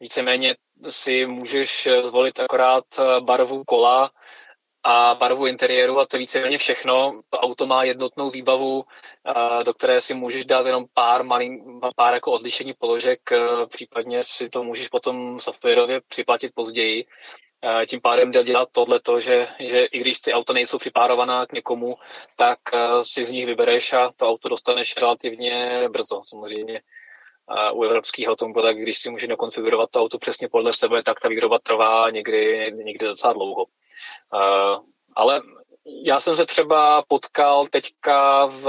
Víceméně si můžeš zvolit akorát eh, barvu kola, a barvu interiéru a to víceméně všechno. To auto má jednotnou výbavu, do které si můžeš dát jenom pár, malý, pár jako odlišení položek, případně si to můžeš potom softwarově připlatit později. Tím pádem jde dělat tohleto, že, že i když ty auta nejsou připárovaná k někomu, tak si z nich vybereš a to auto dostaneš relativně brzo. Samozřejmě u evropských automobilek, když si může nakonfigurovat to auto přesně podle sebe, tak ta výroba trvá někdy, někdy docela dlouho. Uh, ale já jsem se třeba potkal teďka v,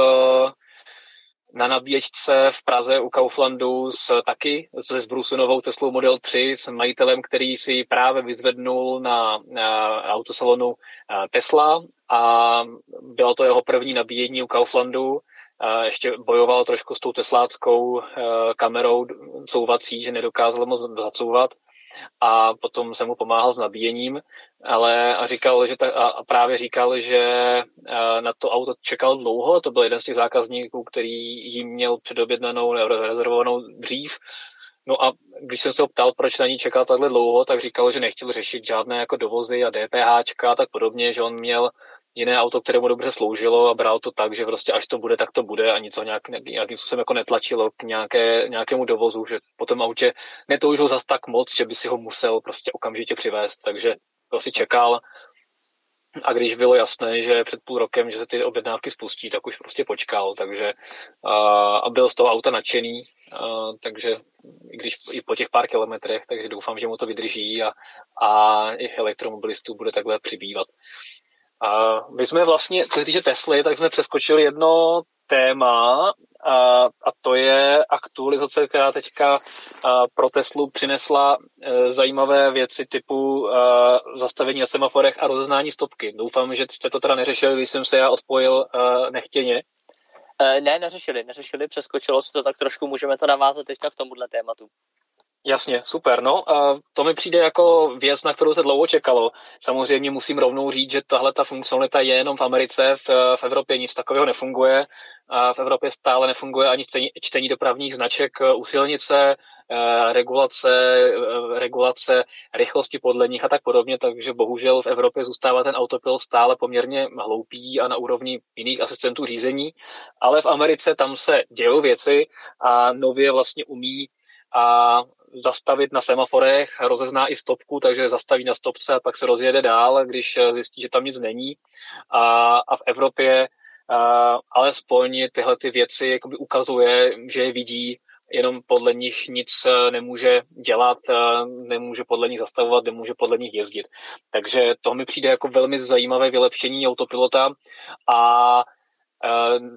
na nabíječce v Praze u Kauflandu s taky se Zbrusunovou Teslou Model 3 s majitelem, který si právě vyzvednul na, na autosalonu Tesla a bylo to jeho první nabíjení u Kauflandu. Ještě bojoval trošku s tou tesláckou kamerou couvací, že nedokázal moc zacouvat a potom jsem mu pomáhal s nabíjením, ale a říkal, že ta, a právě říkal, že na to auto čekal dlouho, to byl jeden z těch zákazníků, který jim měl předobjednanou rezervovanou dřív, No a když jsem se ho ptal, proč na ní čekal takhle dlouho, tak říkal, že nechtěl řešit žádné jako dovozy a DPH a tak podobně, že on měl jiné auto, které mu dobře sloužilo a bral to tak, že prostě až to bude, tak to bude a nic ho nějak, nějakým způsobem jako netlačilo k nějaké, nějakému dovozu, že po tom autě netoužil zas tak moc, že by si ho musel prostě okamžitě přivést, takže to si čekal a když bylo jasné, že před půl rokem, že se ty objednávky spustí, tak už prostě počkal, takže a, byl z toho auta nadšený, a, takže i když i po těch pár kilometrech, takže doufám, že mu to vydrží a, a těch elektromobilistů bude takhle přibývat. A my jsme vlastně, co se týče Tesly, tak jsme přeskočili jedno téma a, a to je aktualizace, která teďka pro Teslu přinesla e, zajímavé věci typu a, zastavení na semaforech a rozeznání stopky. Doufám, že jste to teda neřešili, když jsem se já odpojil a, nechtěně. E, ne, neřešili, neřešili, přeskočilo se to tak trošku, můžeme to navázat teďka k tomuhle tématu. Jasně, super. No, a to mi přijde jako věc, na kterou se dlouho čekalo. Samozřejmě musím rovnou říct, že tahle ta funkcionalita je jenom v Americe, v, v Evropě nic takového nefunguje. A v Evropě stále nefunguje ani čtení, čtení dopravních značek u silnice, eh, regulace, eh, regulace rychlosti podle nich a tak podobně, takže bohužel v Evropě zůstává ten autopil stále poměrně hloupý a na úrovni jiných asistentů řízení, ale v Americe tam se dějou věci a nově vlastně umí a zastavit na semaforech, rozezná i stopku, takže zastaví na stopce a pak se rozjede dál, když zjistí, že tam nic není. A, a v Evropě a, alespoň tyhle ty věci jakoby ukazuje, že je vidí, jenom podle nich nic nemůže dělat, nemůže podle nich zastavovat, nemůže podle nich jezdit. Takže to mi přijde jako velmi zajímavé vylepšení autopilota a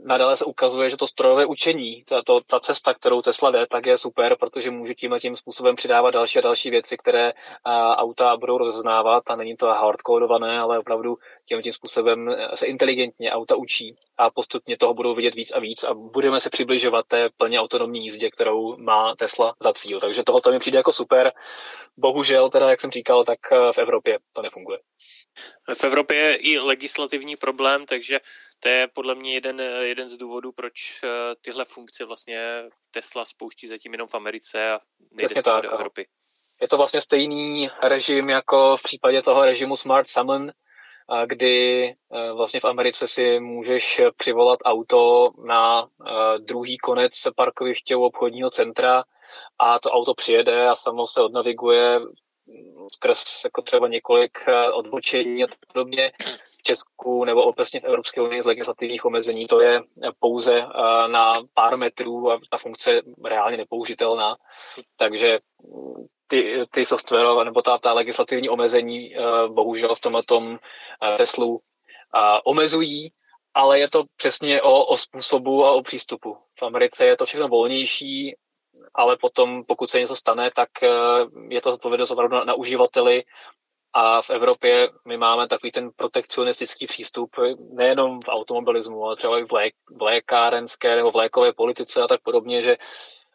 nadále se ukazuje, že to strojové učení, ta, to, ta cesta, kterou Tesla jde, tak je super, protože může tím a tím způsobem přidávat další a další věci, které auta budou rozeznávat a není to hardcodované, ale opravdu tím tím způsobem se inteligentně auta učí a postupně toho budou vidět víc a víc a budeme se přibližovat té plně autonomní jízdě, kterou má Tesla za cíl. Takže tohoto mi přijde jako super. Bohužel, teda, jak jsem říkal, tak v Evropě to nefunguje. V Evropě je i legislativní problém, takže to je podle mě jeden, jeden z důvodů, proč eh, tyhle funkce vlastně Tesla spouští zatím jenom v Americe a nejde z do Evropy. Je to vlastně stejný režim jako v případě toho režimu Smart Summon, kdy eh, vlastně v Americe si můžeš přivolat auto na eh, druhý konec parkoviště u obchodního centra a to auto přijede a samo se odnaviguje skrz jako třeba několik eh, odbočení a podobně v Česku nebo obecně v Evropské unii z legislativních omezení, to je pouze eh, na pár metrů a ta funkce je reálně nepoužitelná. Takže mm, ty, ty softwarové nebo ta, ta legislativní omezení eh, bohužel v tomhle tom Teslu omezují, ale je to přesně o, o způsobu a o přístupu. V Americe je to všechno volnější, ale potom, pokud se něco stane, tak eh, je to zodpovědnost opravdu na, na uživateli. A v Evropě my máme takový ten protekcionistický přístup nejenom v automobilismu, ale třeba i v, lék, v lékárenské nebo v lékové politice a tak podobně, že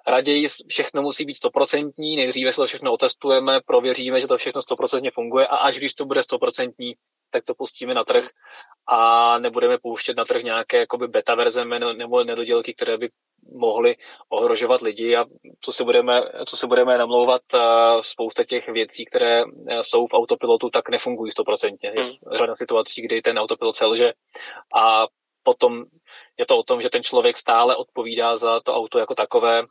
raději všechno musí být stoprocentní, nejdříve se to všechno otestujeme, prověříme, že to všechno stoprocentně funguje a až když to bude stoprocentní, tak to pustíme na trh a nebudeme pouštět na trh nějaké jakoby beta verze nebo nedodělky, které by mohly ohrožovat lidi a co si budeme, co si budeme namlouvat, spousta těch věcí, které e, jsou v autopilotu, tak nefungují stoprocentně. Je hmm. řada situací, kdy ten autopilot selže a potom je to o tom, že ten člověk stále odpovídá za to auto jako takové.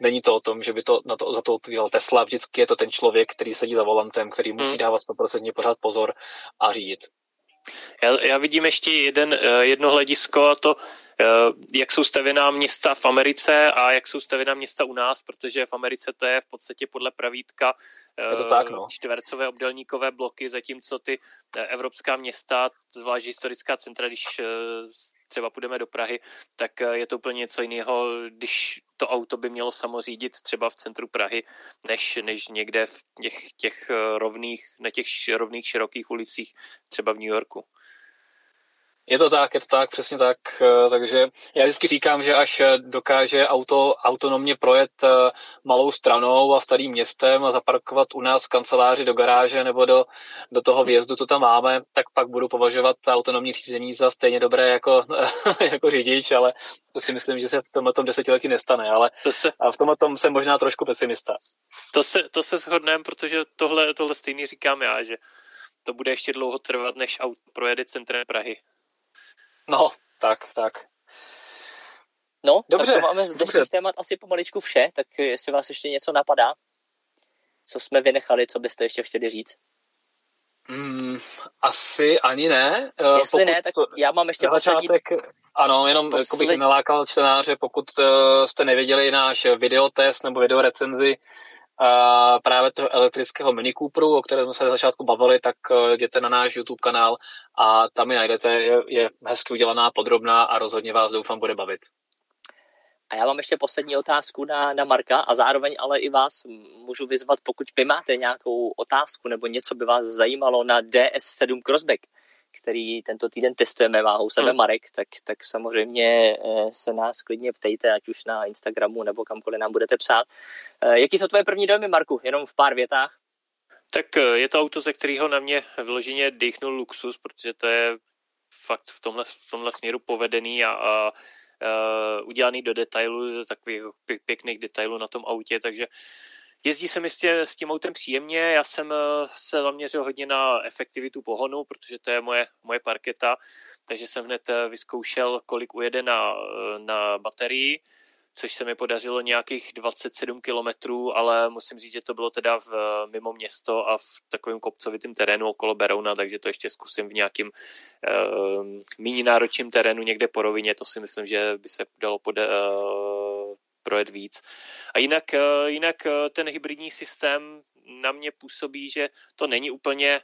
Není to o tom, že by to, na to za to odpovídal Tesla. Vždycky je to ten člověk, který sedí za volantem, který musí hmm. dávat stoprocentně pořád pozor a řídit. Já, já vidím ještě jeden, e, jedno hledisko a to jak jsou stavěná města v Americe a jak jsou stavěná města u nás, protože v Americe to je v podstatě podle pravítka je to tak, no. čtvercové obdelníkové bloky, zatímco ty eh, evropská města, zvlášť historická centra, když eh, třeba půjdeme do Prahy, tak je to úplně něco jiného, když to auto by mělo samořídit třeba v centru Prahy, než, než někde v těch, těch rovných, na těch rovných širokých ulicích, třeba v New Yorku. Je to tak, je to tak, přesně tak. Eh, takže já vždycky říkám, že až eh, dokáže auto autonomně projet eh, malou stranou a starým městem a zaparkovat u nás v kanceláři do garáže nebo do, do toho vjezdu, co tam máme, tak pak budu považovat autonomní řízení za stejně dobré jako, jako řidič, ale to si myslím, že se v tomhle tom desetiletí nestane, ale to se, a v tomhle tom jsem možná trošku pesimista. To se, to se shodneme, protože tohle, tohle stejný říkám já, že to bude ještě dlouho trvat, než auto projede centrem Prahy. No, tak, tak. No, dobře, tak to máme z dnešních témat asi pomaličku vše, tak jestli vás ještě něco napadá, co jsme vynechali, co byste ještě chtěli říct? Mm, asi ani ne. Eh, jestli pokud ne, tak já mám ještě poslední... Začátek, ano, jenom Posled... bych nalákal čtenáře, pokud uh, jste nevěděli náš videotest nebo videorecenzi uh, právě toho elektrického Mini Cooperu, o kterém jsme se na začátku bavili, tak uh, jděte na náš YouTube kanál a tam ji najdete, je, je hezky udělaná, podrobná a rozhodně vás doufám bude bavit. A já mám ještě poslední otázku na, na Marka a zároveň ale i vás můžu vyzvat, pokud vy máte nějakou otázku nebo něco by vás zajímalo na DS7 Crossback, který tento týden testujeme, má u sebe hmm. Marek, tak, tak samozřejmě eh, se nás klidně ptejte, ať už na Instagramu nebo kamkoliv nám budete psát. Eh, jaký jsou tvoje první dojmy, Marku? Jenom v pár větách. Tak eh, je to auto, ze kterého na mě vyloženě dechnul luxus, protože to je fakt v tomhle, v tomhle směru povedený a, a uh, udělaný do detailu, do takových pěkných detailů na tom autě, takže Jezdí se mi s tím autem příjemně, já jsem eh, se zaměřil hodně na efektivitu pohonu, protože to je moje, moje parketa, takže jsem hned eh, vyzkoušel, kolik ujede na, eh, na baterii, což se mi podařilo nějakých 27 kilometrů, ale musím říct, že to bylo teda v, mimo město a v takovém kopcovitém terénu okolo Berouna, takže to ještě zkusím v nějakým uh, méně náročným terénu někde po rovině, to si myslím, že by se dalo poda- uh, projet víc. A jinak, eh, jinak eh, ten hybridní systém na mě působí, že to není úplně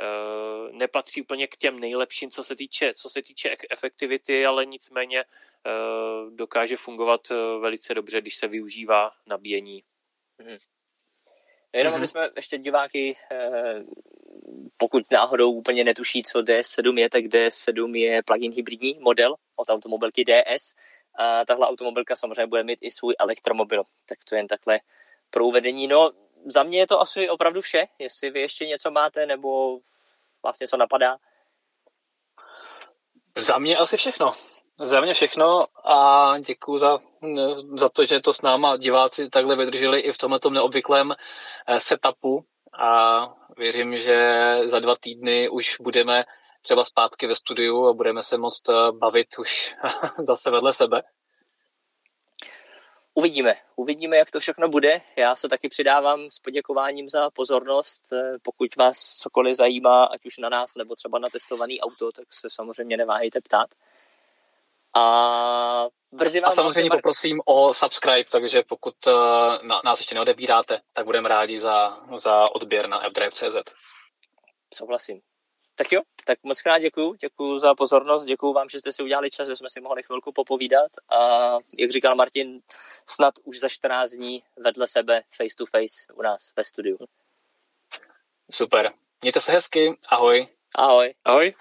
Uh, nepatří úplně k těm nejlepším, co se týče, co se týče efektivity, ale nicméně dokáže fungovat velice dobře, když se využívá nabíjení. Mm-hmm. Jenom mm-hmm. aby jsme ještě diváky, pokud náhodou úplně netuší, co DS7 je, tak DS7 je plug-in hybridní model od automobilky DS. A tahle automobilka samozřejmě bude mít i svůj elektromobil. Tak to jen takhle pro uvedení. No, za mě je to asi opravdu vše. Jestli vy ještě něco máte, nebo vás něco napadá? Za mě asi všechno. Za mě všechno a děkuji za, za to, že to s náma diváci takhle vydrželi i v tomto neobvyklém eh, setupu a věřím, že za dva týdny už budeme třeba zpátky ve studiu a budeme se moct eh, bavit už zase vedle sebe. Uvidíme, uvidíme, jak to všechno bude. Já se taky přidávám s poděkováním za pozornost. Eh, pokud vás cokoliv zajímá, ať už na nás nebo třeba na testovaný auto, tak se samozřejmě neváhejte ptát. A brzy vám A samozřejmě vlastně... poprosím o subscribe, takže pokud uh, nás ještě neodebíráte, tak budeme rádi za, za odběr na fdrive.cz. Souhlasím. Tak jo, tak moc krát děkuju, děkuju za pozornost, děkuju vám, že jste si udělali čas, že jsme si mohli chvilku popovídat a jak říkal Martin, snad už za 14 dní vedle sebe face to face u nás ve studiu. Super. Mějte se hezky, ahoj. Ahoj. Ahoj.